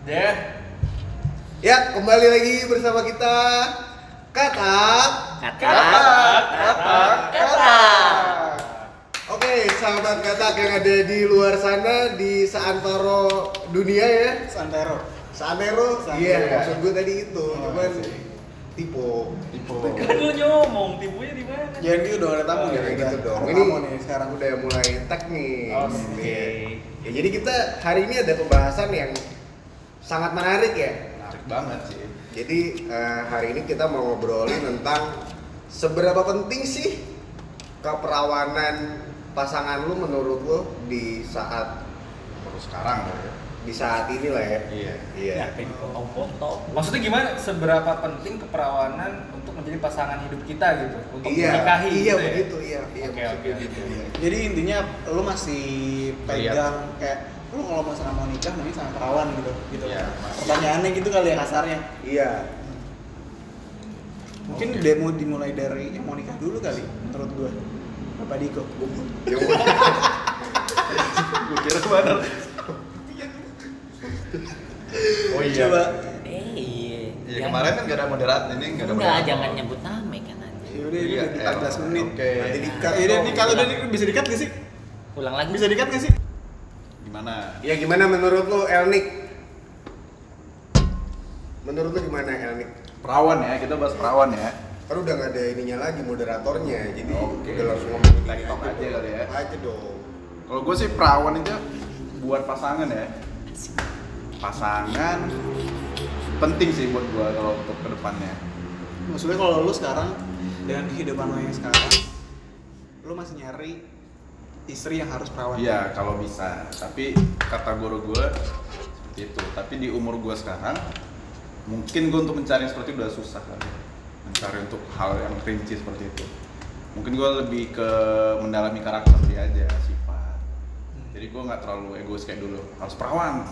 Deh. Ya, kembali lagi bersama kita Kata Kata, kata, kata. Oke, sahabat Katak yang ada di luar sana di seantero dunia ya Santero. Saantero, Santero. iya maksud gue tadi itu Oh, Cuman sih. tipe Tipe. Kan lu nyomong tipunya di mana? Jangan gitu dong ada tamu Oh, ya kayak gitu dong Ini tamu nih sekarang. udah mulai tag nih Oke. Iya. Ya, jadi kita hari ini ada pembahasan yang sangat menarik ya Menarik banget sih. Jadi eh, hari ini kita mau ngobrolin tentang seberapa penting sih keperawanan pasangan lu menurut lu di saat Baru sekarang ya. di saat ini lah ya. Iya. Iya. Ya, potong-potong. Maksudnya gimana? Seberapa penting keperawanan untuk menjadi pasangan hidup kita gitu? Untuk Iya, menikahi iya gitu ya? begitu, iya, iya Oke, maksudnya oke, gitu. oke. Jadi intinya lu masih pegang kayak lu kalau misalnya mau nikah mending sama perawan gitu gitu. Iya. Pertanyaannya gitu kali ya kasarnya. Iya. Mungkin demo dimulai dari yang mau nikah dulu kali menurut gua. Bapak Diko. Ya. Gua kira mana. Oh iya. Coba. Eh, iya. Iya Yang- kemarin kan gak ada moderat ini gak ada Enggak, moderator. jangan nyebut nama kan anjing. Ya udah ini Iya, udah di elah. 14 menit. Oke. Nanti Ya udah dong. nih kalau udah bisa dikat gak sih? Ulang lagi. Bisa dikat gak sih? Gimana? Ya gimana menurut lu Elnik? Menurut lu gimana Elnik? Perawan ya, kita bahas perawan ya. Kan udah nggak ada ininya lagi moderatornya, jadi Oke. udah langsung ngomong Tektok aja dong. kali ya. Aja dong. Kalau gue sih perawan aja buat pasangan ya. Pasangan penting sih buat gue kalau untuk ke depannya. Maksudnya kalau lu sekarang dengan kehidupan lo yang sekarang, lu masih nyari istri yang harus perawan. Iya kalau bisa. Tapi kata guru gue seperti itu. Tapi di umur gue sekarang mungkin gue untuk mencari yang seperti itu udah susah kali. Mencari untuk hal yang rinci seperti itu. Mungkin gue lebih ke mendalami karakter dia aja sifat. Jadi gue nggak terlalu egois kayak dulu. Harus perawan,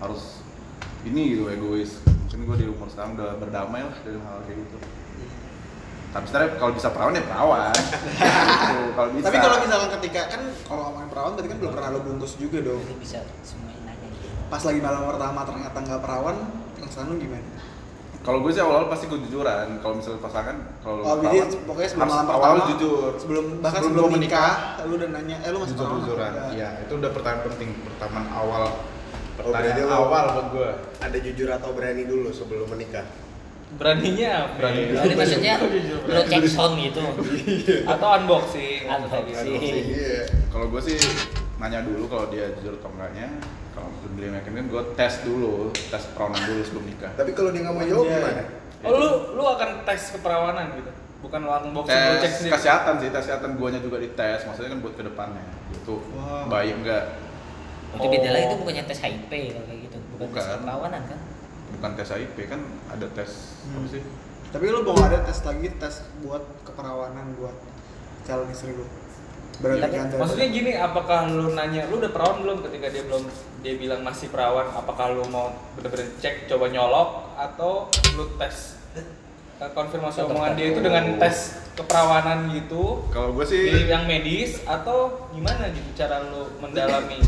harus ini gitu egois. Mungkin gue di umur sekarang udah berdamai lah dengan hal kayak gitu. Tapi sebenarnya kalau bisa perawan ya perawan. Gitu, kalau bisa. Tapi kalau misalkan ketika kan kalau ngomongin perawan berarti kan belum pernah lo bungkus juga dong. Jadi bisa semuanya gitu. Pas lagi malam pertama ternyata nggak perawan, perasaan lu gimana? Kalau gue sih awal-awal pasti kejujuran. Kalau misalnya pasangan, kalau Oh, jadi pokoknya sebelum malam awal pertama jujur. sebelum bahkan Sebelum sebelum, gua nikah, lu udah nanya, eh lu masih apa enggak? Iya, itu udah pertanyaan penting. Pertanyaan awal. Oh, Pertanyaan lo- awal buat gue. Ada jujur atau berani dulu sebelum menikah. Beraninya apa? Berani. Jadi maksudnya lu cek sound gitu. Atau unboxing. Unboxing. Iya. Kalau gue sih nanya dulu kalau dia jujur atau enggaknya. Kalau beliau yakin kan gue tes dulu, tes perawanan dulu sebelum nikah. Tapi kalau dia nggak mau jawab Iya. gimana? Oh lu lu akan tes keperawanan gitu? Bukan lu unboxing lu cek tes sendiri. kesehatan sih, tes kesehatan guanya juga dites. Maksudnya kan buat ke depannya. Itu Wow. baik enggak? Berarti beda lagi itu bukannya tes HIV kalau kayak gitu, bukan, tes Bukan. keperawanan kan? Bukan tes HIV kan ada tes apa Hmm. sih? Tapi lu mau ada tes lagi tes buat keperawanan buat calon istri lu. Berarti Tapi kan Maksudnya gini, apakah lu nanya, lu udah perawan belum ketika dia belum dia bilang masih perawan? Apakah lu mau bener-bener cek, coba nyolok atau lu tes konfirmasi Tetap omongan dia itu dengan tes keperawanan gitu Kalau gue sih yang medis atau gimana gitu cara lu mendalami?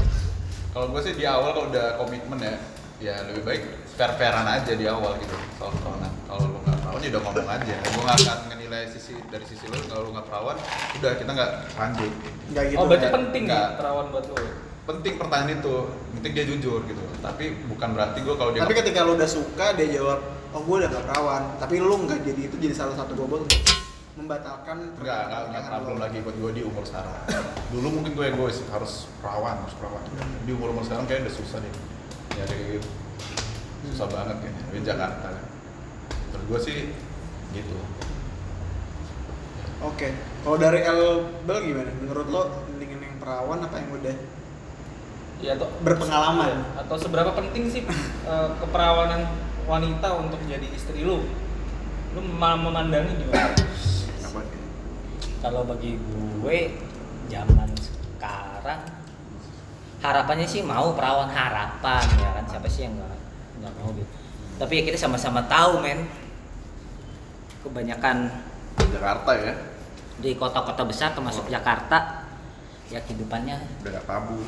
Kalau gue sih di awal kalau udah komitmen ya, ya lebih baik fair-fairan aja di awal gitu soal perawanan. Kalau lu nggak perawan ya udah ngomong aja. Gue nggak akan menilai sisi dari sisi lu kalau lu nggak perawan, udah kita nggak lanjut. Nggak gitu. oh berarti ya? penting Nggak. ya perawan buat lu? Penting pertanyaan itu, penting dia jujur gitu. Tapi bukan berarti gue kalau dia Tapi nggak- ketika lu udah suka dia jawab, "Oh, gue udah gak perawan." Tapi lu nggak jadi itu jadi salah satu bobot membatalkan Enggak, enggak, enggak problem lagi buat gue di umur sekarang. Dulu mungkin gue egois, harus perawan, harus perawan. Di umur umur sekarang kayaknya udah susah deh. Kayak gitu. Susah banget kayaknya, di Jakarta kan. Terus gue sih gitu. Oke. Kalau dari Elbel gimana? Menurut lo mendingan yang perawan apa yang udah Ya atau Berpengalaman. Atau seberapa penting sih eh, keperawanan wanita untuk jadi istri lu? Lu mem- memandangi gimana? Kalau bagi gue zaman sekarang harapannya sih mau perawan harapan ya kan siapa sih yang nggak nggak mau gitu. Tapi ya kita sama-sama tahu men kebanyakan Di Jakarta ya, di kota-kota besar termasuk Jakarta ya kehidupannya udah gak tabu.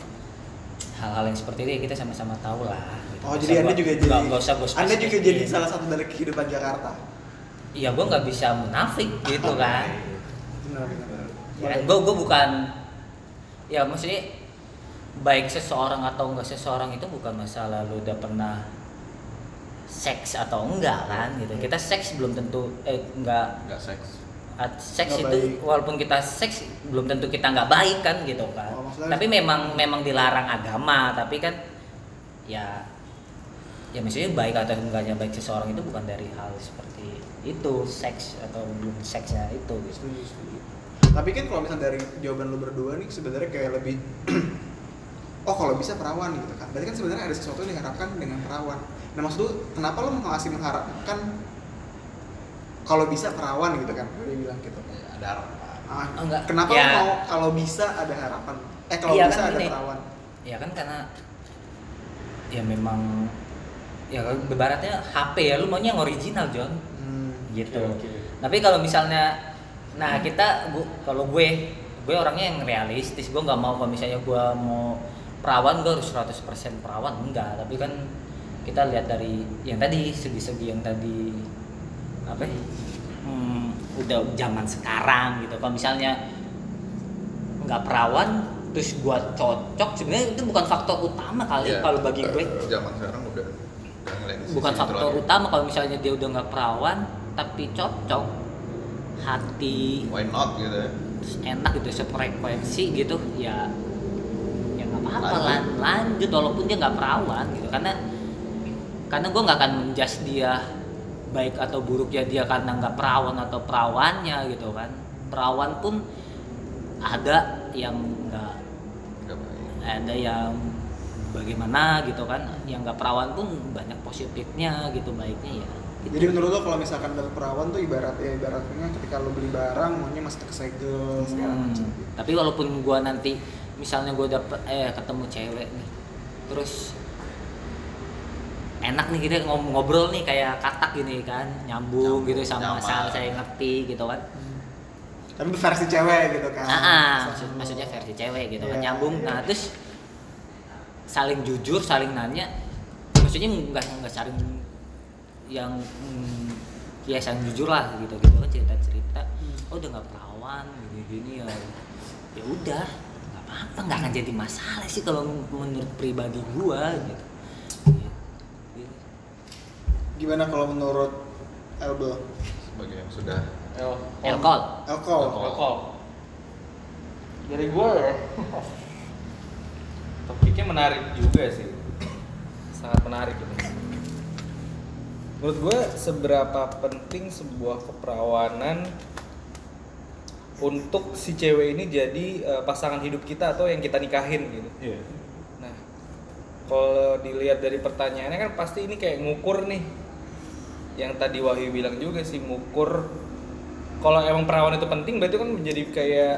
hal-hal yang seperti itu ya kita sama-sama tahu lah gitu. Oh jadi anda juga jadi nggak usah gua Anda juga jadi salah satu dari kehidupan Jakarta. Iya, gue nggak bisa munafik gitu kan. Benar benar. Ya gue gue bukan ya maksudnya baik seseorang atau enggak seseorang itu bukan masalah lu udah pernah seks atau enggak kan gitu. Kita seks belum tentu eh enggak nggak seks at- seks itu baik. walaupun kita seks belum tentu kita nggak baik kan gitu kan. Oh, tapi memang memang dilarang agama, tapi kan ya ya maksudnya baik atau enggaknya baik seseorang itu bukan dari hal seperti itu seks atau belum seksnya itu gitu. Setuju, setuju. Tapi kan kalau misalnya dari jawaban lu berdua nih sebenarnya kayak lebih oh kalau bisa perawan gitu kan. Berarti kan sebenarnya ada sesuatu yang diharapkan dengan perawan. Nah maksud lu kenapa lu masih mengharapkan kalau bisa perawan gitu kan? Dia bilang gitu. ya, ada harapan Ah, Oh, enggak. Kenapa Ya. lu mau kalau bisa ada harapan? Eh kalau Iya bisa kan ada gini. perawan. Ya kan karena ya memang ya ibaratnya HP ya lu maunya yang original John Hmm. gitu. Oke, oke. Tapi kalau misalnya nah kita gua, kalau gue gue orangnya yang realistis gue nggak mau kalau misalnya gue mau perawan gue harus 100% perawan enggak. Tapi kan kita lihat dari yang tadi segi-segi yang tadi apa ya, hmm, udah zaman sekarang gitu. Kalau misalnya nggak perawan terus gua cocok sebenarnya itu bukan faktor utama kali Iya, kalau bagi gue eh, zaman sekarang udah bukan faktor lagi. utama kalau misalnya dia udah nggak perawan tapi cocok hati why not gitu ya? terus enak gitu sefrekuensi gitu ya apa-apa Lanjut. lan lanjut walaupun dia nggak perawan gitu karena karena gue nggak akan menjudge dia baik atau buruk ya dia karena nggak perawan atau perawannya gitu kan perawan pun ada yang nggak ada yang bagaimana gitu kan yang nggak perawan pun banyak positifnya gitu baiknya ya gitu. Jadi menurut lo kalau misalkan dapet perawan tuh ibarat ya ibaratnya ketika lo beli barang maunya masih segala Hmm, macam. tapi walaupun gua nanti misalnya gua dapet eh ketemu cewek nih terus enak nih kita ngob- ngobrol nih kayak katak gini kan nyambung, Nyambung, gitu sama nyaman. asal saya ngerti gitu kan Tapi versi cewek gitu kan. ah, ah, maksud, maksudnya versi cewek gitu kan Iya, nyambung iya. nah terus saling jujur saling nanya maksudnya nggak nggak saling yang hmm, ya saling jujur lah gitu gitu kan cerita cerita Hmm. oh udah nggak perawan gini gini ya ya udah nggak apa apa nggak akan jadi masalah sih kalau menurut pribadi gua gitu Gitu. Gimana kalau menurut Elbo? sebagai yang sudah El, Elkol Elko. Elkol. Dari gue ya. Topiknya menarik juga sih. Sangat menarik ini. Menurut gue seberapa penting sebuah keperawanan untuk si cewek ini jadi eh, pasangan hidup kita atau yang kita nikahin gitu. iya Nah, kalau dilihat dari pertanyaannya kan pasti ini kayak ngukur nih. Yang tadi Wahyu bilang juga sih ngukur kalau emang perawan itu penting berarti kan menjadi kayak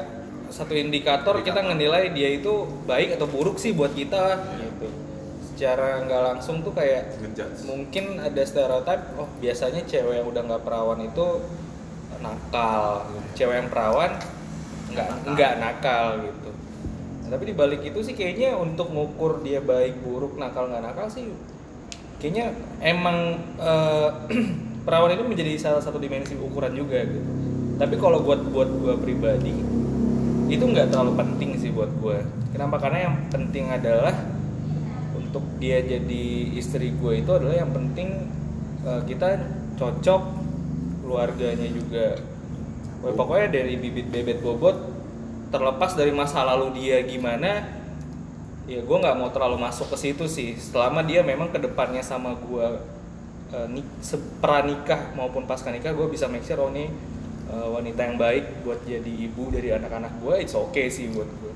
satu indikator kita Indikator. menilai dia itu baik atau buruk sih buat kita gitu. Secara nggak langsung tuh kayak mungkin ada stereotip oh biasanya cewek yang udah nggak perawan itu nakal gitu. cewek yang perawan nggak Nakal. nggak nakal gitu Nah, tapi dibalik itu sih kayaknya untuk ngukur dia baik buruk nakal nggak nakal sih kayaknya emang eh, perawan itu menjadi salah satu dimensi ukuran juga gitu tapi kalau buat buat gua pribadi itu nggak terlalu penting sih buat gua kenapa karena yang penting adalah untuk dia jadi istri gue itu adalah yang penting eh, kita cocok keluarganya juga. Wah, pokoknya dari bibit bebet bobot terlepas dari masa lalu dia gimana ya gue nggak mau terlalu masuk ke situ sih. Selama dia memang ke depannya sama gue nik pranikah maupun pasca nikah gue bisa make sure oh ini eh, wanita yang baik buat jadi ibu dari anak-anak gue it's okay sih buat gue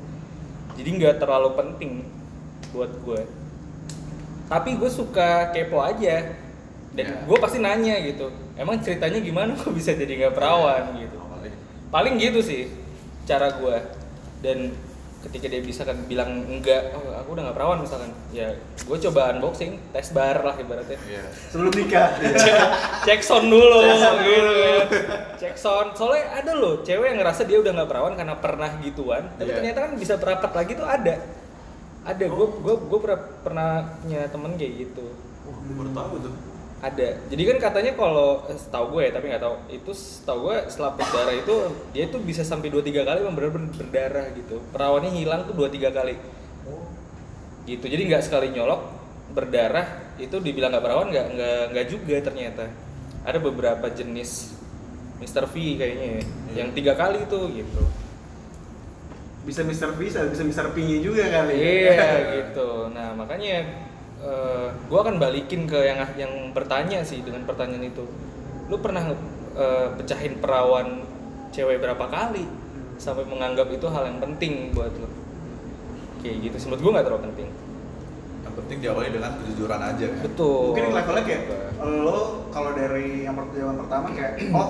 jadi nggak terlalu penting buat gue tapi gue suka kepo aja. Dan Ya. gue pasti nanya gitu emang ceritanya gimana? Kok bisa jadi nggak perawan gitu? awalnya. Paling gitu sih cara gue dan ketika dia bisa kan bilang enggak oh, aku udah nggak perawan misalkan. Ya gue coba unboxing tes bar lah ibaratnya. Iya. Sebelum nikah. cek sound dulu. Gitu. Kan cek sound. Soalnya ada loh cewek yang ngerasa dia udah nggak perawan karena pernah gituan tapi Iya. ternyata kan bisa berapat lagi tuh ada. Ada. Gue gue gue pernah pernah punya temen kayak gitu. Gue baru tahu tuh. Ada jadi kan katanya kalau eh, setahu gue ya tapi nggak tahu itu setahu gue selaput darah itu dia tuh bisa sampai dua tiga kali benar-benar berdarah gitu perawannya hilang tuh dua tiga kali gitu jadi nggak sekali nyolok berdarah itu dibilang nggak perawan nggak nggak nggak juga ternyata ada beberapa jenis Mr. V kayaknya ya, yang tiga kali tuh gitu Bisa Mr. Bisa, bisa Mr. P-nya juga kali. ya. iya gitu nah makanya eh, gua akan balikin ke yang yang bertanya sih dengan pertanyaan itu lu pernah eh, pecahin perawan cewek berapa kali sampai menganggap itu hal yang penting buat lu kayak gitu sih menurut gua nggak terlalu penting Yang penting diawali dengan kejujuran aja kan. betul Mungkin levelnya kayak lo kalau dari yang pertanyaan pertama kayak oh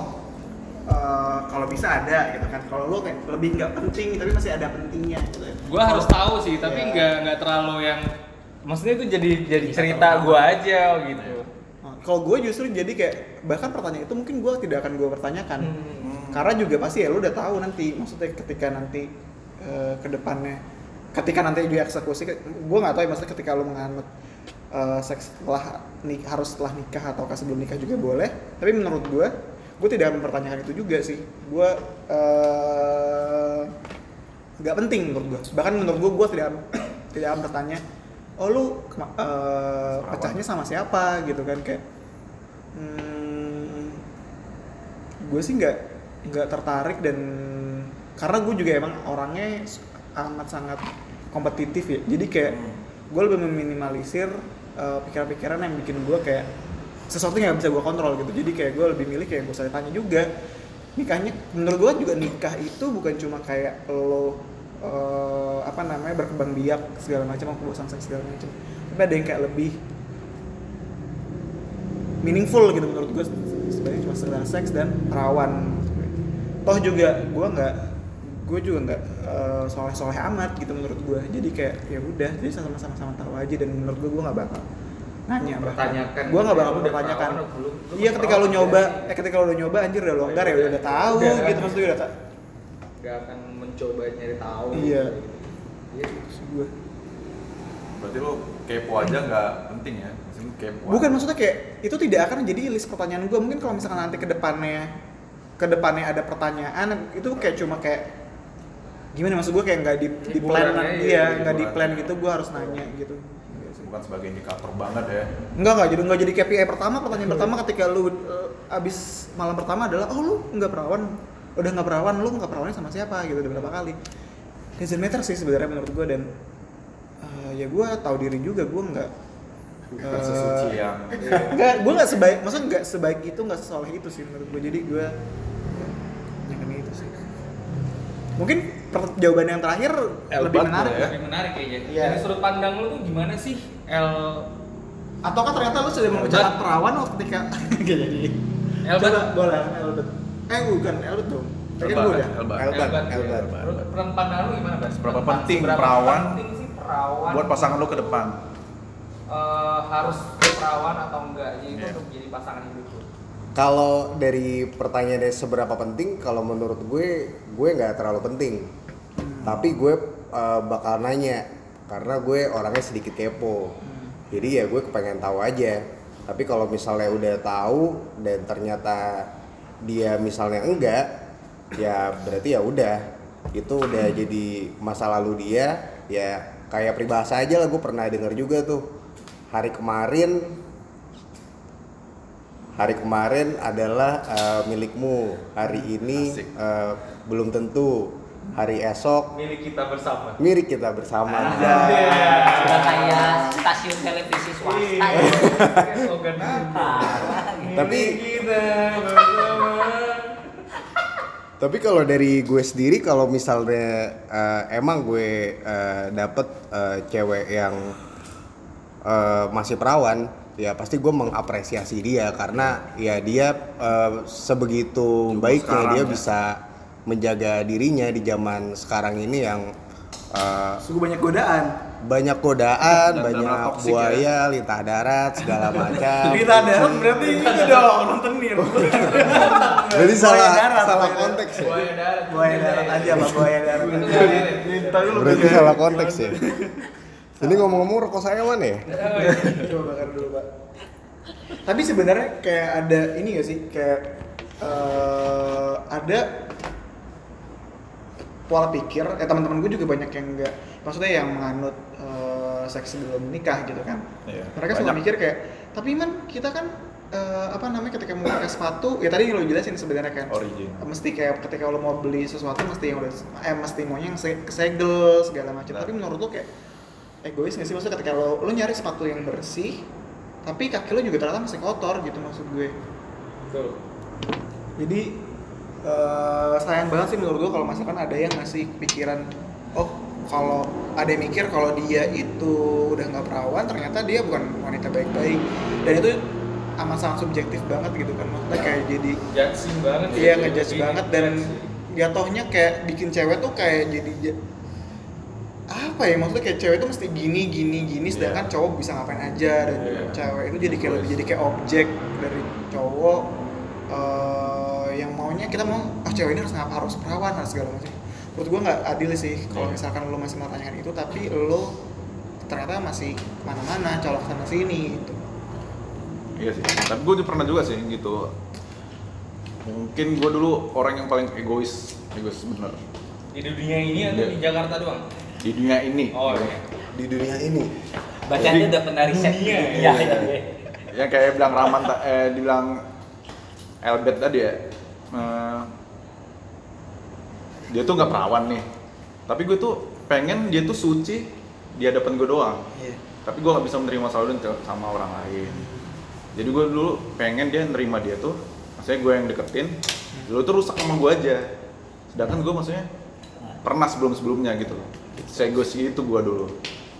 eh, kalau bisa ada gitu kan. Kalau lo kayak lebih nggak penting tapi masih ada pentingnya gitu. gua harus tahu sih tapi Iya. nggak nggak terlalu yang maksudnya itu jadi jadi Bisa cerita gua aja oh gitu. Nah, Kalau gue justru jadi kayak bahkan pertanyaan itu mungkin gue tidak akan gue pertanyakan. Hmm. Karena juga pasti ya lu udah tahu nanti maksudnya ketika nanti eh, ke depannya ketika nanti dia eksekusi gue nggak tahu ya maksudnya ketika lu menganut eh, seks setelah nik harus setelah nikah ataukah sebelum nikah juga boleh. Tapi menurut gue gue tidak mempertanyakan itu juga sih. Gue eh, nggak penting menurut gue bahkan menurut gue gue tidak tidak akan bertanya oh lu eh, pecahnya sama siapa gitu kan kayak hmm, gue sih nggak nggak tertarik dan karena gue juga emang orangnya amat sangat kompetitif ya. Jadi kayak gue lebih meminimalisir eh, pikiran-pikiran yang bikin gue kayak sesuatu yang bisa gue kontrol gitu. Jadi kayak gue lebih milih kayak gue usah tanya juga. Nikahnya menurut gue juga nikah itu bukan cuma kayak lo eh, apa namanya berkembang biak segala macam aku bosan segala macam. Tapi ada yang kayak lebih meaningful gitu menurut gue sebenarnya cuma sekedar seks dan perawan toh juga gue nggak gue juga nggak eh, soleh-soleh amat gitu menurut gue jadi kayak ya udah jadi sama-sama sama tahu aja dan menurut gue gue nggak bakal nanya Pertanyakan. gue nggak bakal Ya, mempertanyakan. belum- belum iya ketika lu perawan, nyoba ya. eh ketika lu udah nyoba anjir udah longgar ya udah, udah tahu Udah. gitu maksud gue udah nggak akan mencoba nyari tahu Iya. iya sih. gue Berarti lo kepo aja nggak penting ya? Maksudnya kepo. Bukan aja. maksudnya kayak itu tidak akan jadi list pertanyaan gue. Mungkin kalau misalkan nanti ke depannya ke depannya ada pertanyaan itu kayak cuma kayak gimana maksud gue kayak nggak di di plan iya nggak di plan gitu gue harus nanya gitu. Bukan sebagai indikator banget ya. Enggak enggak jadi enggak jadi KPI pertama pertanyaan pertama ketika lu eh, abis malam pertama adalah oh lu nggak perawan udah nggak perawan lu nggak perawannya sama siapa gitu udah berapa kali doesn't matter sih sebenarnya menurut gue dan eh, ya gue tahu diri juga gue nggak Eh, sesuci yang Enggak, gue nggak sebaik, maksudnya nggak sebaik itu, nggak sesoleh itu sih menurut gue. Jadi gue yang ini itu sih. Mungkin per- jawaban yang terakhir lebih Elbat menarik ya. lebih menarik kayaknya Iya. dari sudut pandang lu tuh gimana sih El Ataukah ternyata lu sudah memecahkan perawan waktu ketika Gak jadi. Elbat. Coba boleh Elbet. Eh bukan Elbet dong. Tadi kan Elbat, gue udah. Elbat. Elbat, Elbat, Elbat. ya. Menurut menurut pandangan lu gimana Bas? Seberapa penting seberapa perawan penting sih perawan buat pasangan lo ke depan. eh, harus perawan atau enggak jadi itu Iya. untuk jadi pasangan hidup lu Kalau dari pertanyaannya seberapa penting, kalau menurut gue, gue nggak terlalu penting. Tapi gue uh, bakal nanya karena gue orangnya sedikit kepo. Jadi ya gue kepengen tahu aja. Tapi kalau misalnya udah tahu dan ternyata dia misalnya enggak, ya berarti ya udah. Itu udah jadi masa lalu dia. Ya kayak peribahasa aja lah gue pernah denger juga tuh. Hari kemarin hari kemarin adalah eh, milikmu. Hari ini Asik. eh, belum tentu. Hari esok milik kita bersama. milik kita bersama. Sudah kayak stasiun televisi swasta ya. Parah gitu. tapi kita tapi kalau dari gue sendiri kalau misalnya eh, emang gue eh, dapet eh, cewek yang eh, masih perawan ya pasti gue mengapresiasi dia karena ya dia eh, sebegitu Juga baiknya sekarang dia ya. bisa menjaga dirinya di zaman sekarang ini yang eh, Sungguh banyak godaan. Banyak godaan, Dan banyak buaya, lintah darat, segala macam. Berita darat berarti ini dong nonton Nir. Jadi salah darat, salah konteks ya. buaya darat Buaya darat aja apa buaya darat. Itu. Berarti salah konteks ya. Ini ngomong-ngomong rokok saya mana ya? Coba bakar dulu, Pak. Tapi sebenarnya kayak ada ini gak sih? Kayak eh, ada pola pikir, eh teman-teman gue juga banyak yang enggak maksudnya yang menganut eh, seks sebelum nikah gitu kan. Iya, Mereka suka banyak. mikir kayak, tapi man kita kan eh, apa namanya ketika mau pakai sepatu, ya tadi lo jelasin sebenarnya kan. Origin. Mesti kayak ketika lo mau beli sesuatu mesti yang udah eh mesti maunya yang se- kesegel segala macam. Nah. Tapi menurut lo kayak egois nggak sih maksudnya ketika lo lo nyari sepatu yang bersih tapi kaki lo juga ternyata masih kotor gitu maksud gue Betul. jadi eh, sayang banget sih menurut gue kalau misalkan ada yang ngasih pikiran oh kalau ada yang mikir kalau dia itu udah nggak perawan ternyata dia bukan wanita baik-baik dan itu amat sangat subjektif banget gitu kan maksudnya kayak jadi Judging banget sih. iya ngejudge banget dan jatuhnya kayak bikin cewek tuh kayak jadi ja- apa ya maksudnya kayak cewek tuh mesti gini gini gini sedangkan Iya. cowok bisa ngapain aja dan Iya. cewek itu jadi kayak lebih jadi kayak objek dari cowok eh, yang maunya kita mau oh cewek ini harus ngapa harus perawan harus segala macam menurut gua nggak adil sih kalau Iya. misalkan lo masih mempertanyakan itu tapi lo ternyata masih ke mana-mana colok sana sini gitu Iya sih. Tapi gue pernah juga sih gitu. Mungkin gue dulu orang yang paling egois, egois bener Di dunia ini atau Iya. di Jakarta doang? di dunia ini. Oh iya. Di dunia ini. Bacanya udah pernah riset Dunia, Iya, iya. iya. Ya kayak bilang Rahman, ta- eh dibilang Elbet tadi ya. Eh, dia tuh nggak perawan nih. Tapi gue tuh pengen dia tuh suci di hadapan gue doang. Iya. Tapi gue nggak bisa menerima selalu sama orang lain. Jadi gue dulu pengen dia nerima dia tuh, maksudnya gue yang deketin, dulu tuh rusak sama gue aja. Sedangkan gue maksudnya pernah sebelum sebelumnya gitu loh. Segos itu gue dulu.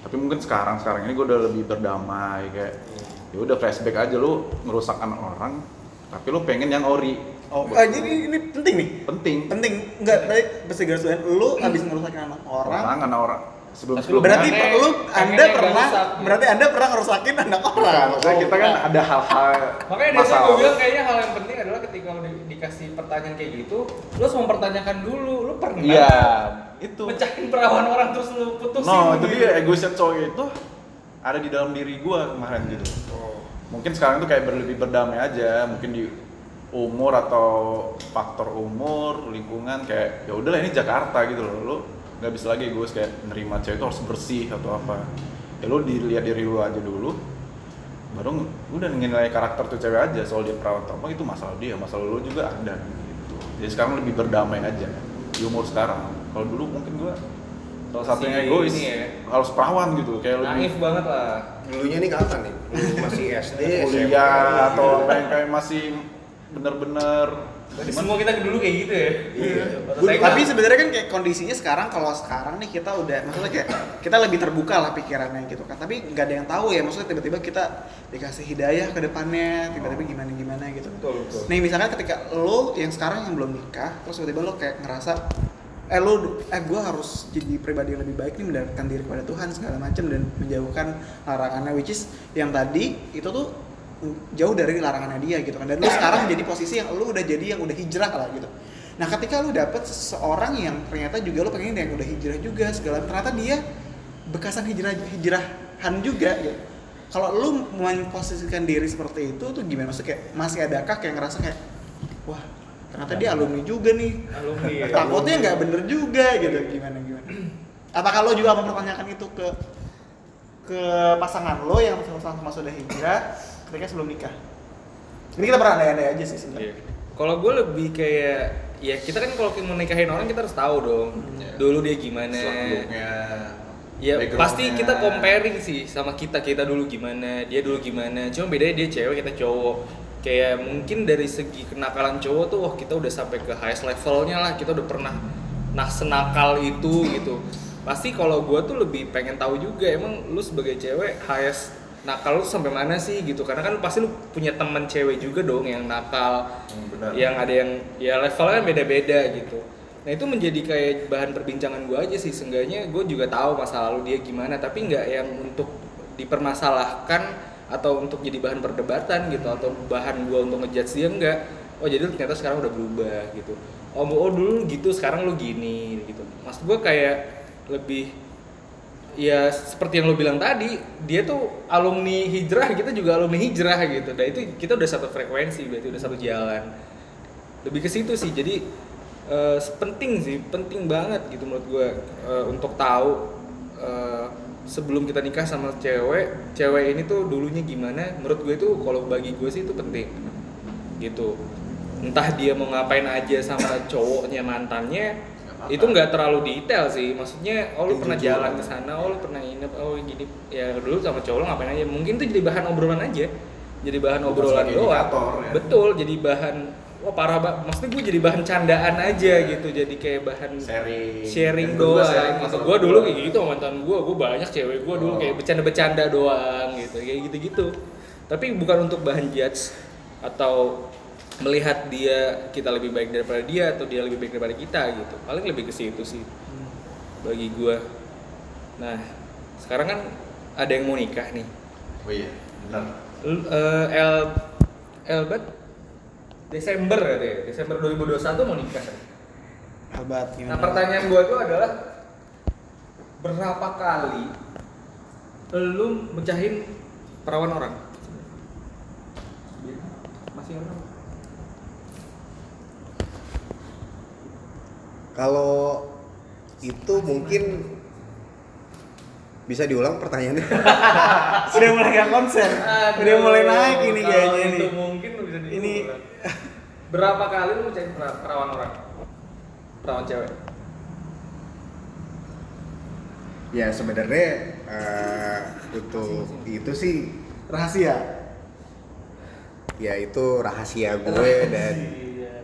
Tapi mungkin sekarang sekarang ini gue udah lebih berdamai kayak ya udah flashback aja lu ngerusakkan orang, tapi lu pengen yang ori. Oh ah, jadi ini penting nih Penting. penting enggak tadi mesti garis lu abis ngerusakin anak orang Orang anak orang sebelum Tapi sebelumnya. berarti Pengen- lu pengen anda pernah rusak. berarti anda pernah ngerusakin anak orang maksudnya kita kan ada hal-hal Makanya masalah. gue bilang kayaknya hal yang penting adalah ketika udah dikasih pertanyaan kayak gitu, lu harus mempertanyakan dulu, lu pernah Iya, itu. mecahin perawan orang terus lu putusin. No, itu dia egoisnya cowok itu ada di dalam diri gua kemarin gitu. Mungkin sekarang tuh kayak berlebih berdamai aja, mungkin di umur atau faktor umur, lingkungan kayak ya udahlah ini Jakarta gitu loh. Lu nggak bisa lagi egois kayak nerima cewek itu harus bersih atau apa. Ya lu dilihat diri lu aja dulu. Baru udah nilai karakter tuh cewek aja soal dia perawat atau apa itu masalah dia, masalah lu juga ada gitu. Jadi sekarang lebih berdamai aja di umur sekarang. Kalau dulu mungkin gua salah satu yang Si egois ini ya. harus perawan gitu kayak naif lebih banget lah. Dulunya nih kapan nih? Masih SD, kuliah atau kayak kayak masih bener-bener Berarti semua kita dulu kayak gitu ya. Iya. Saya tapi sebenarnya kan kayak kondisinya sekarang kalau sekarang nih kita udah maksudnya kayak kita lebih terbuka lah pikirannya gitu kan tapi nggak ada yang tahu ya maksudnya tiba-tiba kita dikasih hidayah ke depannya tiba-tiba gimana gimana gitu betul betul. nih misalkan ketika lo yang sekarang yang belum nikah terus tiba-tiba lo kayak ngerasa eh lo eh gue harus jadi pribadi yang lebih baik nih mendekatkan diri kepada Tuhan segala macam dan menjauhkan larangannya which is yang tadi itu tuh jauh dari larangannya dia gitu kan. Dan lu sekarang jadi posisi yang lu udah jadi yang udah hijrah lah gitu. Nah ketika lu dapet seseorang yang ternyata juga lu pengen yang udah hijrah juga segala ternyata dia bekasan hijrah hijrahan juga gitu. Kalau lu memposisikan diri seperti itu tuh gimana? Maksudnya kayak masih adakah kayak ngerasa kayak wah ternyata dia alumni juga nih. Alumni ya. takutnya nggak bener juga gitu gimana gimana? Apakah lo juga mempertanyakan itu ke ke pasangan lo yang sama-sama sudah hijrah ketika sebelum nikah ini kita berandai-andai aja sih sebenarnya Iya. Kalau gue lebih kayak ya kita kan kalau mau nikahin orang kita harus tahu dong Iya. dulu dia gimana. Ya pasti kita comparing sih sama kita kita dulu gimana, dia dulu gimana. Cuma bedanya dia cewek kita cowok. Kayak mungkin dari segi kenakalan cowok tuh wah kita udah sampai ke highest levelnya lah, kita udah pernah nah senakal itu gitu. Pasti kalau gue tuh lebih pengen tahu juga emang lu sebagai cewek highest nakal lu sampai mana sih gitu? Karena kan pasti lu punya temen cewek juga dong yang nakal Hmm, benar. yang ada yang ya levelnya kan beda-beda gitu. Nah itu menjadi kayak bahan perbincangan gue aja sih. Seenggaknya gue juga tahu masa lalu dia gimana. Tapi nggak yang untuk dipermasalahkan atau untuk jadi bahan perdebatan gitu atau bahan gue untuk ngejudge dia enggak oh jadi lu ternyata sekarang udah berubah gitu. Oh, oh dulu gitu sekarang lu gini gitu. Maksud gue kayak lebih ya seperti yang lo bilang tadi dia tuh alumni hijrah kita juga alumni hijrah gitu. Dan itu kita udah satu frekuensi berarti udah satu jalan. Lebih ke situ sih jadi eh, penting sih penting banget gitu menurut gue eh, untuk tahu eh, sebelum kita nikah sama cewek cewek ini tuh dulunya gimana. Menurut gue itu kalau bagi gue sih itu penting gitu. Entah dia mau ngapain aja sama cowoknya mantannya. Itu nggak terlalu detail sih. Maksudnya oh lu pernah jalan ke sana oh lu pernah nginep oh gini. Ya dulu sama cowok lu ngapain aja? Mungkin itu jadi bahan obrolan aja. Jadi bahan Bukan obrolan doang. ya. betul jadi bahan wah parah banget maksudnya gue jadi bahan candaan aja gitu. Jadi kayak bahan sharing. sharing Dan doang. sharing masalah gue dulu kayak gitu sama mantan gue gue banyak cewek gue dulu Oh. kayak bercanda-bercanda doang gitu kayak gitu-gitu. Tapi bukan untuk bahan judge atau melihat dia kita lebih baik daripada dia atau dia lebih baik daripada kita gitu. Paling lebih ke situ sih bagi gue nah sekarang kan ada yang mau nikah nih. Oh iya benar L- eh, El Elbat Desember ya deh Desember 2021 mau nikah. Albat Nah pertanyaan gue itu adalah berapa kali lu mecahin perawan orang? Masih orang? Kalau itu mungkin bisa diulang pertanyaannya. Udah mulai gak konsen. Udah mulai naik ini Kalau kayaknya itu nih. mungkin bisa Ini diulang. berapa kali lu pera- perawan orang? Perawan cewek? ya sebenarnya eh, untuk itu sih rahasia. ya itu rahasia gue dan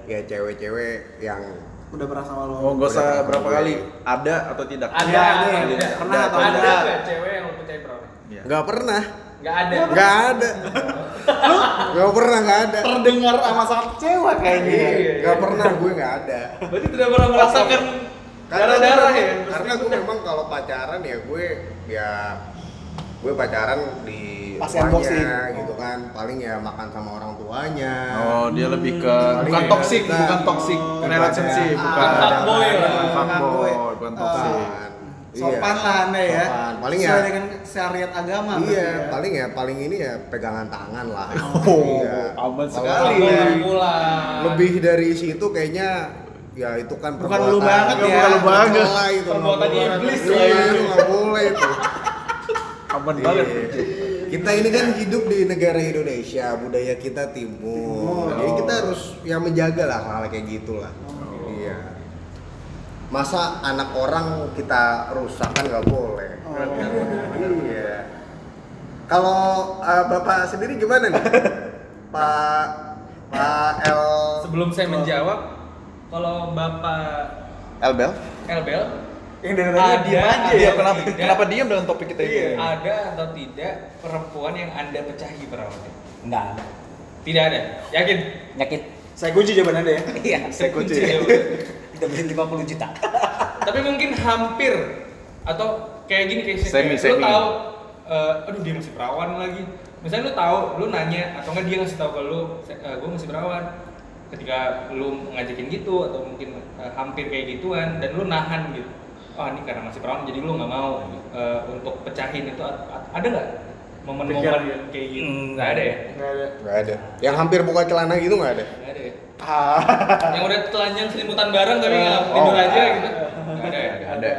ya cewek-cewek yang Udah pernah sama lo. oh gak usah berapa pernah. kali ada atau tidak Ada, Iya, ada, ada. ada. Pernah atau ada enggak? nggak cewek yang lu pecahin perawan? Iya. nggak pernah Nggak ada. nggak ada nggak pernah nggak ada Terdengar sama sangat cewek kayaknya. Iya. nggak pernah gue nggak ada Berarti tidak pernah merasakan Karena darah-darah gue ya? Karena gue memang kalau pacaran ya gue ya gue pacaran di rumahnya, unboxing. gitu kan paling ya makan sama orang tuanya oh dia lebih ke Paling bukan ya, kita- bukan toxic bukan relationship ada- bukan Ah, fuckboy fuckboy bukan Ah. toxic Bukan. Sopan Iya. lah ya. Sopan. Paling Sesuai ya- dengan syariat agama. iya ya. paling ya paling ini ya pegangan tangan lah Oh, Iya. aman sekali. lebih- dari situ kayaknya ya itu kan Bukan lu banget ya. bukan lu banget Perbuatan iblis Iya, lah itu. itu nggak boleh itu aman Iya. banget Kita ini kan hidup di negara Indonesia, budaya kita timur. Oh. Jadi kita harus ya menjaga lah hal kayak gitulah. Iya. Masa anak orang kita rusak kan nggak boleh. Oh. Iya. Kalau eh, bapak sendiri gimana nih, Pak Pak L? Sebelum saya menjawab, kalau Bapak Elbel Elbel Yang dari tadi ada, diem aja ada ya. kenapa tidak- kenapa diam dalam topik kita ini? Iya. ada atau tidak perempuan yang anda pecahi perawannya? Enggak ada. Tidak ada. Yakin? Yakin? Saya kunci jawaban anda ya. Iya. Saya kunci. Kita beli 50 juta. Tapi mungkin hampir atau kayak gini kayak Semi, kayak, lu semi. tahu eh, aduh dia masih perawan lagi. Misalnya lu tahu, lu nanya atau enggak dia ngasih tahu ke lu, gue masih perawan. Ketika lu ngajakin gitu atau mungkin eh, hampir kayak gituan dan lu nahan gitu. Oh ini karena masih perawan jadi lu nggak mau eh, untuk pecahin itu ada nggak momen-momen Pikir. kayak gitu? Hmm, Nggak ada ya? Enggak ada. Nggak ada. Yang hampir buka celana gitu nggak ada. Nggak ada ya? Ah. Yang udah telanjang selimutan bareng tapi nggak Oh. tidur aja gitu? Nggak ada ya? Ada.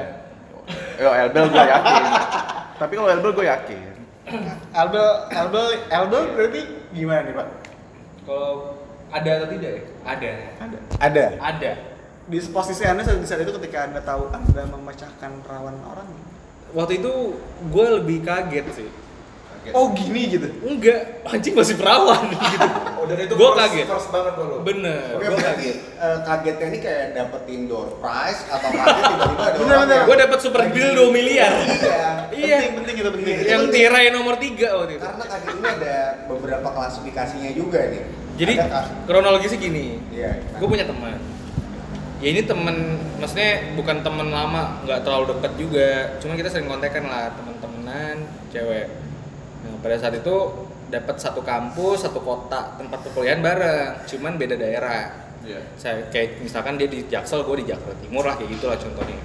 Yo, Elbel gue yakin. Tapi kalau Elbel gue yakin. Albel, Albel, Albel berarti gimana nih pak? Kalau ada atau tidak ya? Ada. Ada. Ada. Ada. Di posisi anda saat di saat itu ketika anda tahu anda memecahkan perawan orang. Waktu itu gue lebih kaget sih. Oh gini gitu. Enggak, anjing masih perawan gitu. Oh, dan itu Gue kaget. first banget dulu. Bener. Gue kaget. eh, kagetnya ini kayak dapetin door prize atau kaget tiba-tiba ada Bener, bener. Gue dapat super deal 2 miliar. Iya. Iya. Penting, penting itu penting. Iya. Yang penting. tirai nomor 3 waktu itu. Karena kaget ini ada beberapa klasifikasinya juga nih. Jadi Ada kronologisnya gini. Iya. Gue punya teman. Ya ini temen, maksudnya bukan temen lama, nggak terlalu deket juga. Cuma kita sering kontekan lah, temen-temenan, cewek. Nah pada saat itu dapat satu kampus, satu kota tempat perkuliahan bareng, cuman beda daerah. Iya. Saya kayak misalkan dia di Jaksel, gue di Jakarta Timur lah kayak gitulah contohnya.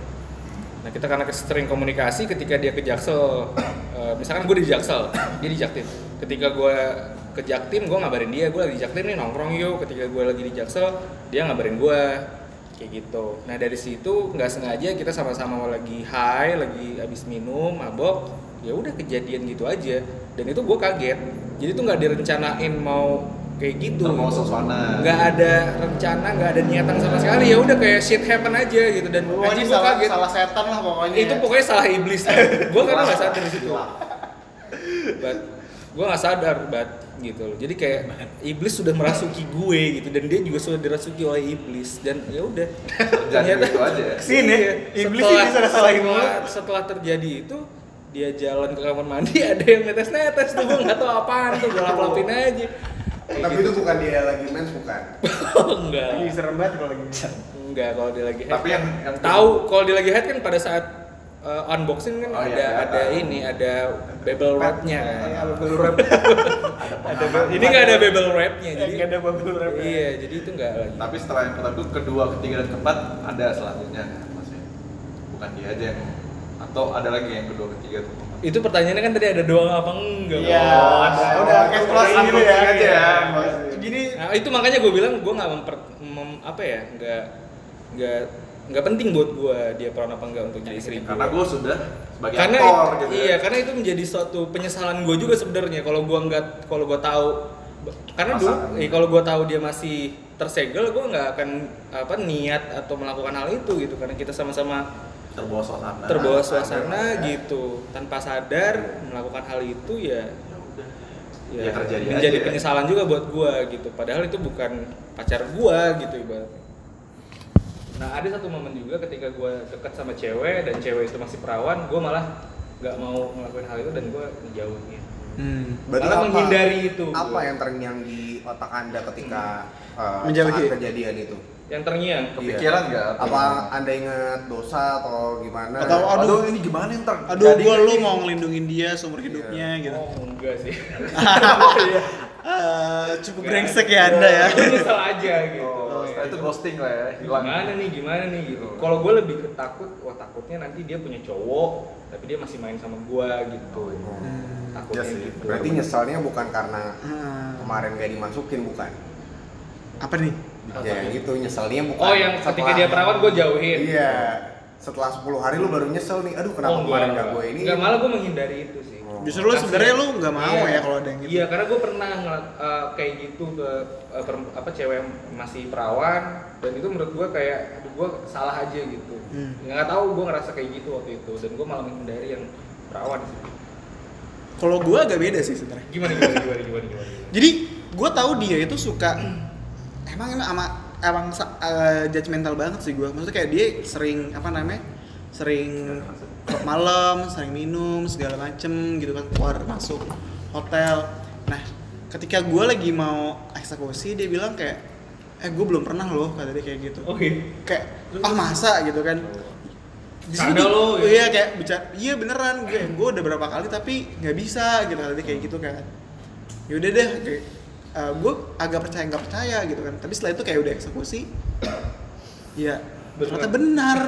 Nah Nah kita karena sering komunikasi ketika dia ke Jaksel, eh, misalkan gue di Jaksel, dia di Jaktim. Ketika gue ke Jaktim, gue ngabarin dia, gue lagi di Jaktim nih nongkrong yuk. Ketika gue lagi di Jaksel, dia ngabarin gue kayak gitu. Nah dari situ nggak sengaja kita sama-sama lagi high, lagi habis minum, mabok, ya udah kejadian gitu aja. Dan itu gue kaget. Jadi tuh nggak direncanain mau kayak gitu. Terbawa suasana. Nggak ada rencana, nggak ada niatan sama sekali. Ya udah kayak shit happen aja gitu. Dan Wah, anjing gue salah, kaget salah setan lah pokoknya. itu ya. pokoknya salah iblis gue karena nggak sadar di situ but gue nggak sadar but gitu loh jadi kayak iblis sudah merasuki gue gitu dan dia juga sudah dirasuki oleh iblis dan ya udah Jadi gitu aja. Ke sini, Iya. iblis Setelah- ini salah salahin setelah, setelah terjadi itu dia jalan ke kamar mandi ada yang netes netes tuh gue nggak tahu apaan tuh gue lap lapin aja Kayak Tapi gitu. itu bukan dia lagi mens bukan. enggak Ih, serem banget kalau lagi. enggak kalau dia lagi head Tapi yang yang tahu kalau dia lagi head kan pada saat uh, unboxing kan Oh, ada iya, ada kelihatan. ini ada bubble wrapnya kan Iya, bubble wrap. ada ini nggak ada bubble wrapnya jadi Nggak ada bubble wrap. iya jadi itu nggak lagi Tapi setelah yang pertama itu kedua, ketiga dan keempat ada selanjutnya kan maksudnya. Bukan dia aja yang atau ada lagi yang kedua, ketiga keempat. itu pertanyaannya kan tadi ada doang apa enggak Iya, Oh. Udah kayak close gitu ya. aja ya. Gini nah itu makanya gue bilang gue nggak memper mem- apa ya nggak nggak nggak penting buat gue dia perawan apa enggak untuk jadi istri gue Karena gue sudah sebagai karena aktor itu- gitu iya ya. karena itu menjadi suatu penyesalan gue juga sebenarnya kalau gue nggak kalau gue tahu karena dulu Pasangan. eh, kalau gue tahu dia masih tersegel gue nggak akan apa niat atau melakukan hal itu gitu karena kita sama-sama terbawa suasana. terbawa ada, suasana ya. gitu tanpa sadar melakukan hal itu ya Ya terjadi menjadi aja. penyesalan juga buat gue gitu padahal itu bukan pacar gue gitu ibaratnya nah ada satu momen juga ketika gue deket sama cewek dan cewek itu masih perawan gue malah nggak mau ngelakuin hal itu dan gue ngejauhin Hmm. Malah menghindari itu. Apa yang terngiang di otak anda ketika uh, Menjauhi. saat kejadian itu? yang terngiang Kepikiran nggak? Apa anda ingat dosa atau gimana? Atau aduh, Aduh, ini gimana ntar? aduh Jadi gua kan lu ini. mau ngelindungin dia seumur hidupnya gitu. oh enggak sih Eh, cukup brengsek ya anda ya. Gue nyesel aja gitu Oh, setelah itu ghosting lah ya, hilang. gimana nih gimana nih gitu kalau gue lebih ketakut wah takutnya nanti dia punya cowok tapi dia masih main sama gue gitu Hmm. takutnya Iya sih. gitu Berarti nyesalnya bukan karena Hmm. kemarin gak dimasukin bukan? Apa nih? Ya yang itu nyesalnya bukan. oh yang ketika setelah- dia perawat gue jauhin Iya. Setelah 10 hari lu baru nyesel nih. Aduh kenapa Oh, kemarin enggak. gak gue ini? Enggak, malah gue menghindari itu sih Oh. Justru lu sebenarnya lu nggak mau Iya. ya kalau ada yang gitu. Iya, karena gue pernah eh, kayak gitu ke eh, perem- apa cewek yang masih perawan dan itu menurut gue kayak aduh gue salah aja gitu. Hmm. Nggak tahu gue ngerasa kayak gitu waktu itu dan gue malah menghindari yang perawan sih. Kalau gua agak beda sih sebenarnya. Gimana gimana gimana gimana gimana. Jadi gue tahu dia itu suka emang emang ama emang eh, judgmental banget sih gue. Maksudnya kayak dia sering apa namanya sering klub malam, sering minum segala macem gitu kan keluar masuk hotel. Nah ketika gue lagi mau eksekusi dia bilang kayak eh gue belum pernah loh kata dia kayak gitu. Oke. Kayak ah masa gitu kan. Di situ Canda tuh- lo, ya. iya kayak bicara iya beneran gue gue udah berapa kali tapi nggak bisa gitu kata dia kayak gitu kan yaudah deh kayak gue agak percaya nggak percaya gitu kan tapi setelah itu kayak udah eksekusi ya ternyata benar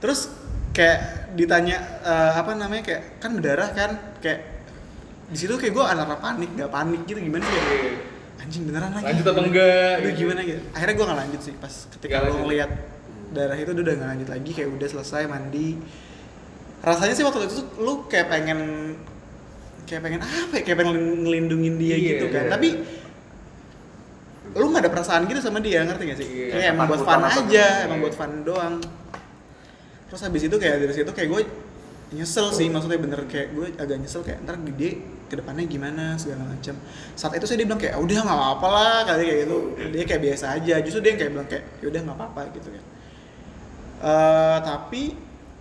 terus kayak ditanya eh, apa namanya kayak kan berdarah kan? Kayak di situ kayak gue antara panik nggak panik gitu gimana sih? Ya? anjing beneran lagi. Lanjut apa enggak? Gitu. gimana gitu. Akhirnya gue nggak lanjut sih pas ketika lo ngeliat darah itu udah nggak lanjut lagi kayak udah selesai mandi. Rasanya sih waktu itu tuh lu kayak pengen kayak pengen apa ya kayak pengen ngelindungin dia Iya, gitu kan. iya. tapi lu nggak ada perasaan gitu sama dia ngerti gak sih? Iya, kayak emang buat fun aja emang buat fun doang terus habis itu kayak dari situ kayak gue nyesel sih maksudnya bener kayak gue agak nyesel kayak ntar dia ke depannya gimana segala macam saat itu saya dia bilang kayak udah nggak apa-apa lah kali kayak gitu. Dia kayak biasa aja justru dia yang kayak bilang kayak yaudah nggak apa-apa gitu kan. Eh, tapi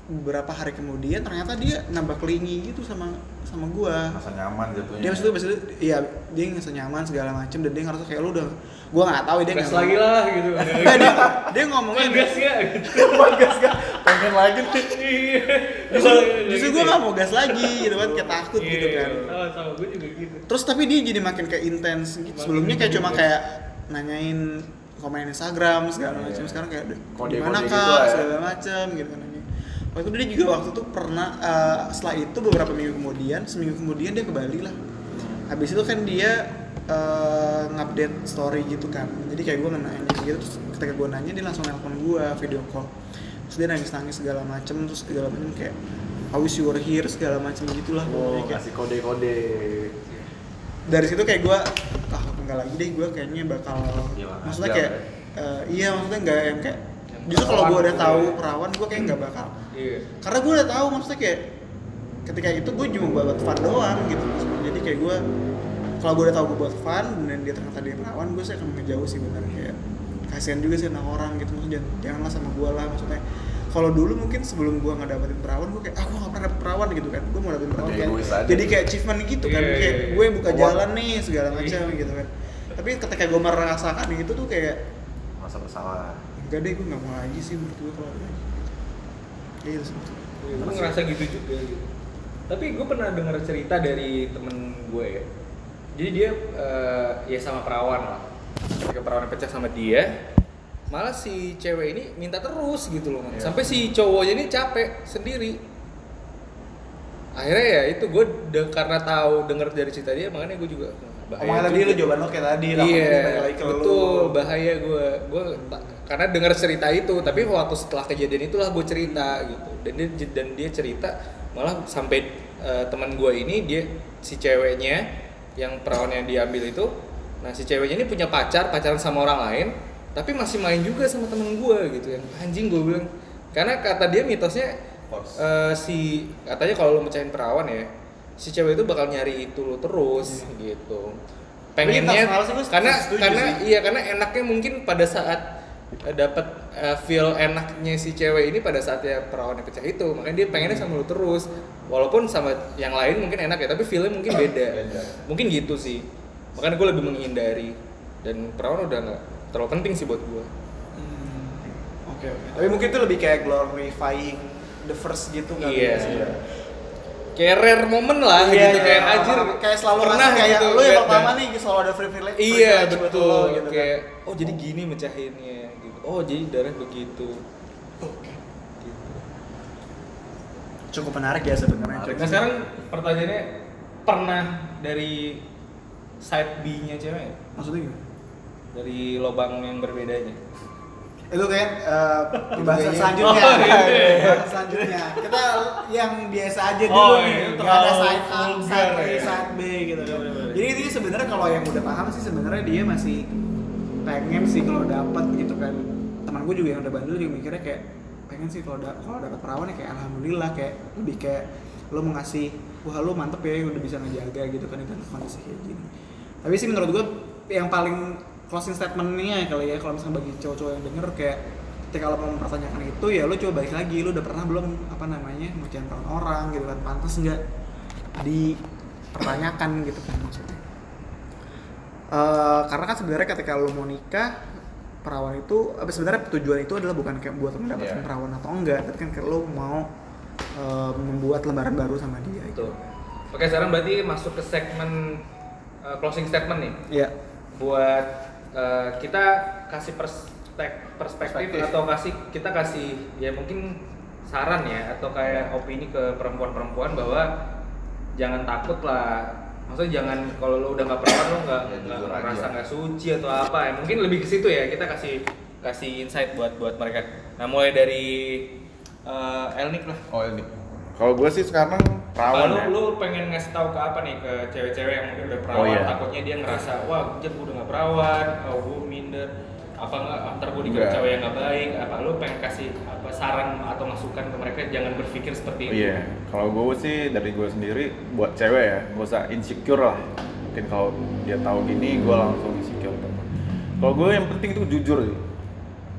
beberapa hari kemudian ternyata dia nambah kelingi gitu sama sama gua. Masa nyaman jatuhnya. dia maksudnya maksudnya iya dia ngerasa nyaman segala macem dan dia ngerasa kayak lu udah gua nggak tahu dia Gas nggak lagi lah gitu. Dia, dia ngomongnya gas ya gitu. gas gas. Pengen lagi nih. Iya. justru justru gue nggak mau gas lagi gitu kan. Kayak takut gitu Iya, kan. Sama sama gue juga gitu. terus tapi dia jadi makin kayak intens gitu. Sebelumnya kayak cuma kayak nanyain komen Instagram segala macam sekarang kayak "Duh, Kode-kode gimana gitu kak? lah ya. segala macam gitu kan waktu itu dia juga waktu itu pernah eh, setelah itu beberapa minggu kemudian seminggu kemudian dia ke Bali lah. Habis itu kan dia eh, ngupdate story gitu kan. Jadi kayak gue nanya gitu terus ketika gue nanya dia langsung nelpon gue video call. Terus dia nangis nangis segala macem terus segala macem kayak I wish you were here segala macem gitulah Oh, kayak. kasih kode-kode. dari situ kayak gue ah enggak lagi deh gue kayaknya bakal Iya, maksudnya kayak eh, iya maksudnya enggak yang kayak justru kalau gue udah tahu perawan gue kayak nggak bakal Iya. karena gue udah tahu maksudnya kayak ketika itu gue cuma buat fun doang gitu maksudnya. jadi kayak gue kalau gue udah tahu gue buat fun dan dia ternyata dia perawan gue sih akan ngejauh sih benar kayak kasihan juga sih anak orang gitu maksudnya jangan, janganlah sama gue lah maksudnya kalau dulu mungkin sebelum gue nggak dapetin perawan gue kayak ah gue nggak pernah dapet perawan gitu kan gue mau dapetin perawan Jadi aja. jadi kayak achievement gitu kan Iya, kayak iya, iya. gue yang buka jalan nih segala macam gitu kan tapi ketika gue merasakan itu tuh kayak Masa bersalah. Enggak deh gue nggak mau lagi sih menurut gue kalau kayak gitu Kayak gitu sih. gue ngerasa gitu juga gitu. Tapi gue pernah dengar cerita dari temen gue ya. Jadi dia eh, ya sama perawan lah. Ketika perawan pecah sama dia malah si cewek ini minta terus gitu loh Iya. sampai si cowoknya ini capek sendiri. Akhirnya ya itu gue de- karena tahu dengar dari cerita dia makanya gue juga bahaya Omongan tadi lu jawaban lo kayak tadi lah iya balik lagi ke lu. betul bahaya gue gue karena dengar cerita itu tapi waktu setelah kejadian itulah gue cerita gitu. Dan dia dan dia cerita malah sampai eh, teman gue ini dia si ceweknya yang perawan yang diambil itu nah si ceweknya ini punya pacar pacaran sama orang lain tapi masih main juga sama temen gue gitu. Yang anjing gue bilang. Karena kata dia mitosnya eh, si katanya kalau lo mecahin perawan ya si cewek itu bakal nyari itu lo terus gitu. Pengennya karena karena iya karena enaknya mungkin pada saat dapat eh, feel enaknya si cewek ini pada saat ya perawannya pecah itu makanya dia pengennya sama lu terus walaupun sama yang lain mungkin enak ya tapi feelnya mungkin beda Beda. mungkin gitu sih makanya gue lebih menghindari dan perawan udah nggak terlalu penting sih buat gue Hmm, Oke. Tapi mungkin itu lebih kayak glorifying the first gitu kan? Iya. kayak rare moment lah gitu kayak anjir kayak selalu pernah kayak gitu lu yang pertama nih selalu ada privilege. iya privilege buat betul lo gitu kan. oh jadi gini mecahinnya oh jadi darah begitu Oke. gitu. Cukup menarik ya sebenarnya. Nah sekarang pertanyaannya pernah dari side B-nya cewek nggak? Maksudnya gimana? dari lubang yang berbedanya? Itu kayak eh, pembahasan kayaknya- selanjutnya. Oh, iya, iya. Selanjutnya. Kita yang biasa aja dulu Oh, nih. iya, Nggak terlalu ada side A, side B, ya. side B gitu. Iya. Jadi ini sebenarnya kalau yang udah paham sih sebenarnya dia masih pengen sih kalau dapat gitu kan. Teman gue juga yang udah bandel juga mikirnya kayak pengen sih kalau da kalau dapat perawan ya kayak alhamdulillah kayak lebih kayak lo mau ngasih wah lo mantep ya udah bisa ngejaga gitu kan itu kondisi kayak gini. Tapi sih menurut gue yang paling closing statementnya kali ya kalau misalnya bagi cowok-cowok yang denger kayak ketika lo mau mempertanyakan itu ya lo coba balik lagi lo udah pernah belum apa namanya ngucapin perawan orang gitu kan pantas nggak dipertanyakan gitu kan maksudnya Eh, karena kan sebenarnya ketika lo mau nikah perawan itu apa sebenarnya tujuan itu adalah bukan kayak buat mendapatkan Iya. perawan atau enggak tapi kan lo mau eh, membuat lembaran baru sama dia gitu. Tuh. Oke sekarang berarti masuk ke segmen uh, closing statement nih. Iya. Buat uh, kita kasih perspek- perspektif, Perspektif. atau kasih kita kasih ya mungkin saran ya atau kayak opini ke perempuan-perempuan bahwa jangan takut lah. Maksudnya jangan kalau lo udah nggak perawan lo nggak Ya, nggak merasa nggak suci atau apa ya. Mungkin lebih ke situ ya kita kasih kasih insight buat buat mereka. Nah mulai dari uh, Elnik lah. Oh ini. Kalau gue sih sekarang perawan lu, ya. lu pengen ngasih tahu ke apa nih ke cewek-cewek yang udah perawan Oh, iya. takutnya dia ngerasa wah gue udah gak perawan oh gue minder apa enggak ntar gue dikira cewek yang gak baik apa lu pengen kasih apa saran atau masukan ke mereka jangan berpikir seperti itu Iya, kalau gue sih dari gue sendiri buat cewek ya, gak usah insecure lah. Mungkin kalau dia tahu gini, gue langsung insecure. Kalau gue yang penting itu jujur sih.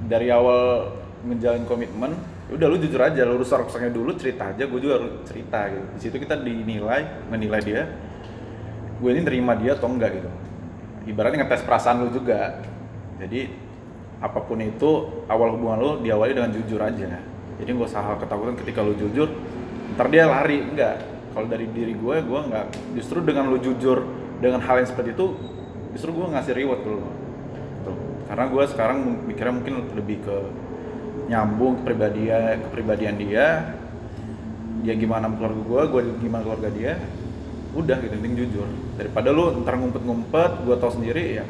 Dari awal ngejalin komitmen, ya udah lu jujur aja, lu rusak-rusaknya dulu cerita aja, gue juga harus cerita gitu. Di situ kita dinilai, menilai dia, gue ini terima dia atau enggak gitu. Ibaratnya ngetes perasaan lu juga. Jadi apa pun itu awal hubungan lu diawali dengan jujur aja. Jadi gak usah ketakutan ketika lu jujur, ntar dia lari enggak. Kalau dari diri gue, gue nggak. Justru dengan lu jujur dengan hal yang seperti itu, justru gue ngasih reward dulu. Tuh. Karena gue sekarang mikirnya mungkin lebih ke nyambung kepribadian kepribadian dia dia gimana keluarga gue gue gimana keluarga dia udah gitu penting jujur daripada lu ntar ngumpet-ngumpet gue tau sendiri ya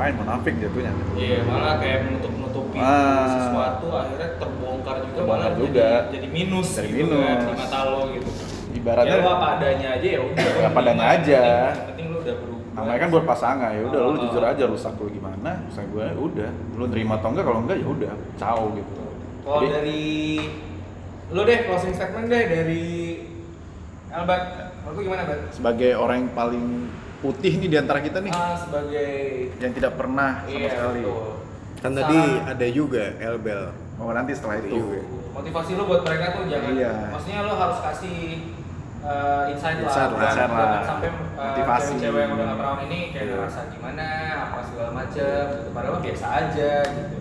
ngapain munafik jatuhnya gitu. Iya, malah kayak menutup-nutupi Ah. sesuatu akhirnya terbongkar juga Terbongkar malah juga. jadi, jadi minus Jadi gitu kan minus. di mata lo gitu. Ibaratnya- ya lo apa adanya aja ya udah. Ya, apa adanya aja. penting- Yang penting lo udah berubah. namanya kan buat pasangan ya udah lu Oh. jujur aja rusak lu gimana rusak gue ya udah lu terima atau enggak kalau enggak ya udah ciao gitu Kalau Jadi- dari lo deh closing statement deh dari Albert. Menurut lu gimana, Bang? sebagai orang yang paling putih nih di antara kita nih Ah, sebagai yang tidak pernah sama iya, sekali betul. Kan tadi ada juga Elbel. oh nanti setelah itu juga. motivasi lo buat mereka tuh jangan Iya. maksudnya lo harus kasih uh, insight, Insight lah, Insight lah. jangan sampai uh, Motivasi. cewek-cewek yang udah gak perawan ini kayak Iya. ngerasa gimana apa segala macem gitu padahal biasa aja gitu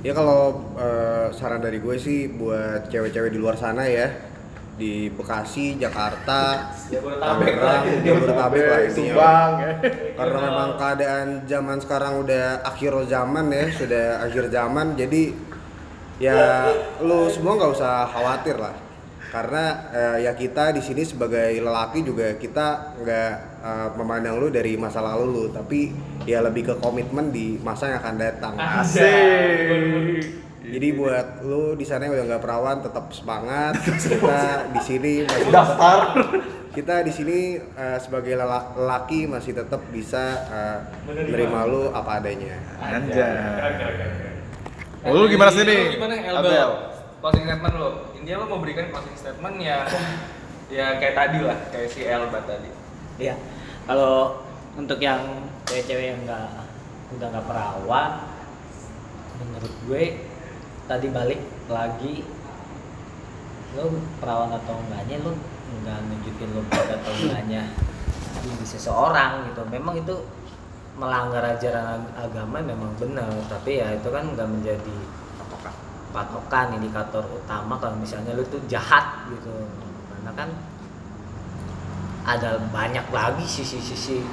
Ya kalau eh, saran dari gue sih buat cewek-cewek di luar sana ya di Bekasi, Jakarta, Jabodetabek. Jabodetabek lah intinya. Subang ya Karena memang keadaan zaman sekarang udah akhir zaman ya, sudah akhir zaman jadi ya lu semua nggak usah khawatir lah. Karena eh, ya kita di sini sebagai lelaki juga kita nggak eh, memandang lu dari masa lalu lu, tapi ya lebih ke komitmen di masa yang akan datang. asik Jadi buat lu di sana yang udah nggak perawan tetap semangat. Kita di sini masih daftar kita di sini eh, sebagai lelaki masih tetap bisa eh, menerima lu apa adanya. Anjay. Oh, lu gimana sih nih? lu gimana Elbel Abel? closing statement lo intinya lo mau berikan closing statement ya ya kayak tadi lah kayak si Elba tadi Iya. Kalau untuk yang cewek-cewek yang nggak udah nggak perawan, menurut gue tadi balik lagi lo perawan atau enggaknya lo nggak nunjukin lo baik atau enggaknya di seseorang gitu. Memang itu melanggar ajaran ag- agama memang benar, tapi ya itu kan nggak menjadi Patokan. patokan indikator utama kalau misalnya lu tuh jahat gitu karena kan ada banyak lagi sisi-sisi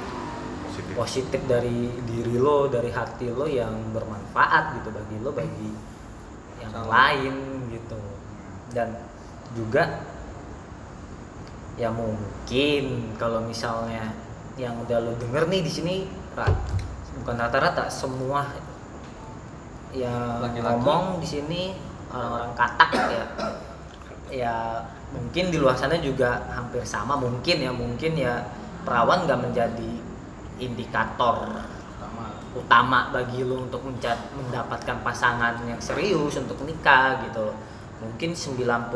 Positif. positif dari diri lo dari hati lo yang bermanfaat gitu bagi lo bagi yang Sama. lain gitu dan juga ya mungkin kalau misalnya yang udah lo denger nih di sini ra- bukan rata-rata semua yang Laki-laki. ngomong di sini orang-orang katak ya ya mungkin di luar sana juga hampir sama mungkin ya mungkin ya perawan nggak menjadi indikator utama bagi lo untuk menca- mendapatkan pasangan yang serius untuk nikah gitu loh. Mungkin 90%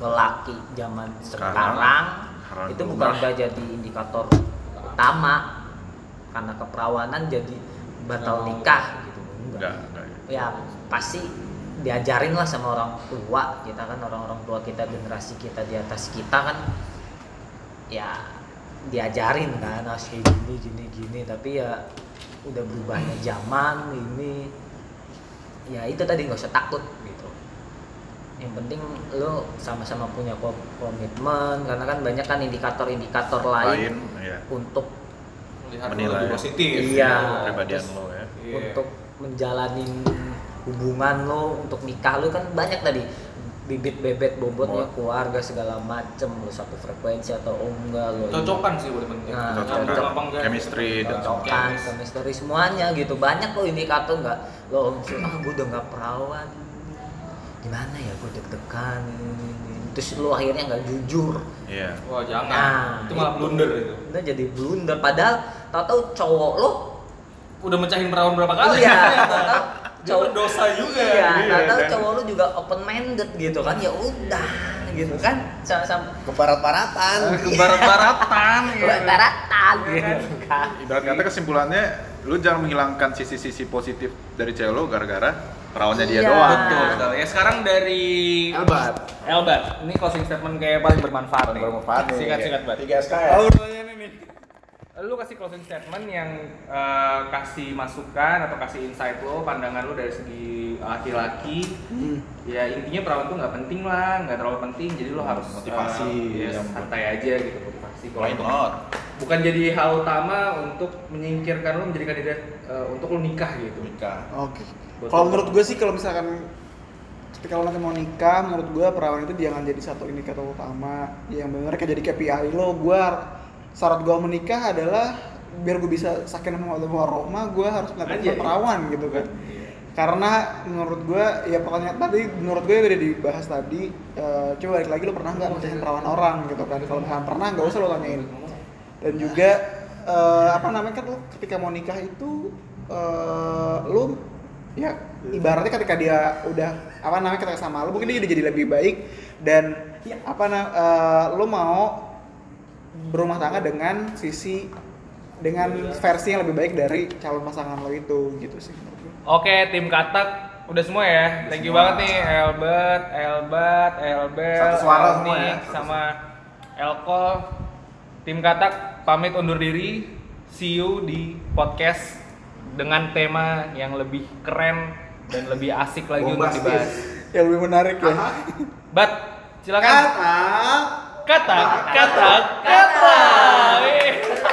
lelaki zaman Sekarang, sekarang, itu bukan udah jadi indikator utama karena keperawanan jadi batal mau. nikah gitu. Enggak, enggak. Ya pasti diajarin lah sama orang tua kita kan orang-orang tua kita generasi kita di atas kita kan ya diajarin kan harus kayak gini gini gini tapi ya udah berubahnya zaman ini ya itu tadi nggak usah takut gitu yang penting lo sama-sama punya ko- komitmen karena kan banyak kan indikator-indikator lain, Lain, ya. untuk melihat Menilai. lebih positif Iya. Kepribadian terus lo ya. Iya. untuk menjalani hubungan lo untuk nikah lo kan banyak tadi bibit bebet bobotnya Bobot. keluarga segala macem lo satu frekuensi atau oh enggak lo cocokan sih udah penting Nah, Cocokan cocok. apa enggak? Chemistry dan cocokan chemistry. semuanya gitu. Banyak lo indikator nggak lo ah gue udah nggak perawan. Gimana ya? Gue deg-degan ini, ini, ini. terus lo akhirnya nggak jujur. Iya. wah jangan. Nah, itu malah blunder itu. Udah jadi blunder. Padahal tau-tau cowok lo udah mecahin perawan berapa kali? Iya, Dia kan dosa juga. Iya, Iya, tahu kan? cowok lu juga open minded gitu kan. Ya udah gitu kan. Sama-sama Ke barat-baratan. Ke barat-baratan Iya. ya. baratan gitu kan. Ibarat kata kesimpulannya, lu jangan menghilangkan sisi-sisi positif dari cewek lu gara-gara perawannya dia Iya. doang. Betul, betul. Ya sekarang dari Elbat. Elbat, ini closing statement kayak paling bermanfaat nih. Bermanfaat nih. Singkat singkat Bat. 3 SKS. Oh, pertanyaannya nih. Lu kasih closing statement yang eh, kasih masukan atau kasih insight lo, pandangan lo dari segi laki-laki. Ya intinya perawan tuh nggak penting lah, nggak terlalu penting. Jadi lo harus Motivasi eh, ya, yang- santai aja gitu motivasi. Kalau Why not? bukan jadi hal utama untuk menyingkirkan lo menjadikan dia eh, untuk lo nikah gitu. Nikah. Oke. Betul. Kalau menurut gue sih kalau misalkan ketika lo nanti mau nikah menurut gue perawan itu jangan jadi satu indikator utama yang benar kayak jadi KPI lo gue syarat gue menikah adalah biar gue bisa sakin sama Allah rohma gue harus mendapatkan perawan gitu kan. Karena menurut gue ya pertanyaan tadi menurut gue udah dibahas tadi eh, coba balik lagi lo pernah nggak mecahin perawan orang gitu kan? Kalau misalnya pernah nggak usah lo tanyain. Dan juga eh, apa namanya kan lo ketika mau nikah itu eh, lo ya ibaratnya ketika dia udah apa namanya ketika sama lo mungkin dia udah jadi lebih baik dan apa na- eh, lo mau berumah tangga dengan sisi dengan versi yang lebih baik dari calon pasangan lo itu gitu sih. Oke, tim Katak udah semua ya. Thank you banget nih Elbert, Elbat, Elbel, Satu suara semua ya. sama Elkol. Tim Katak pamit undur diri. See you di podcast dengan tema yang lebih keren dan lebih asik lagi untuk dibahas. yang lebih menarik ya Bat, silakan. Katak. Katak, katak, katak. Wih. Anjir.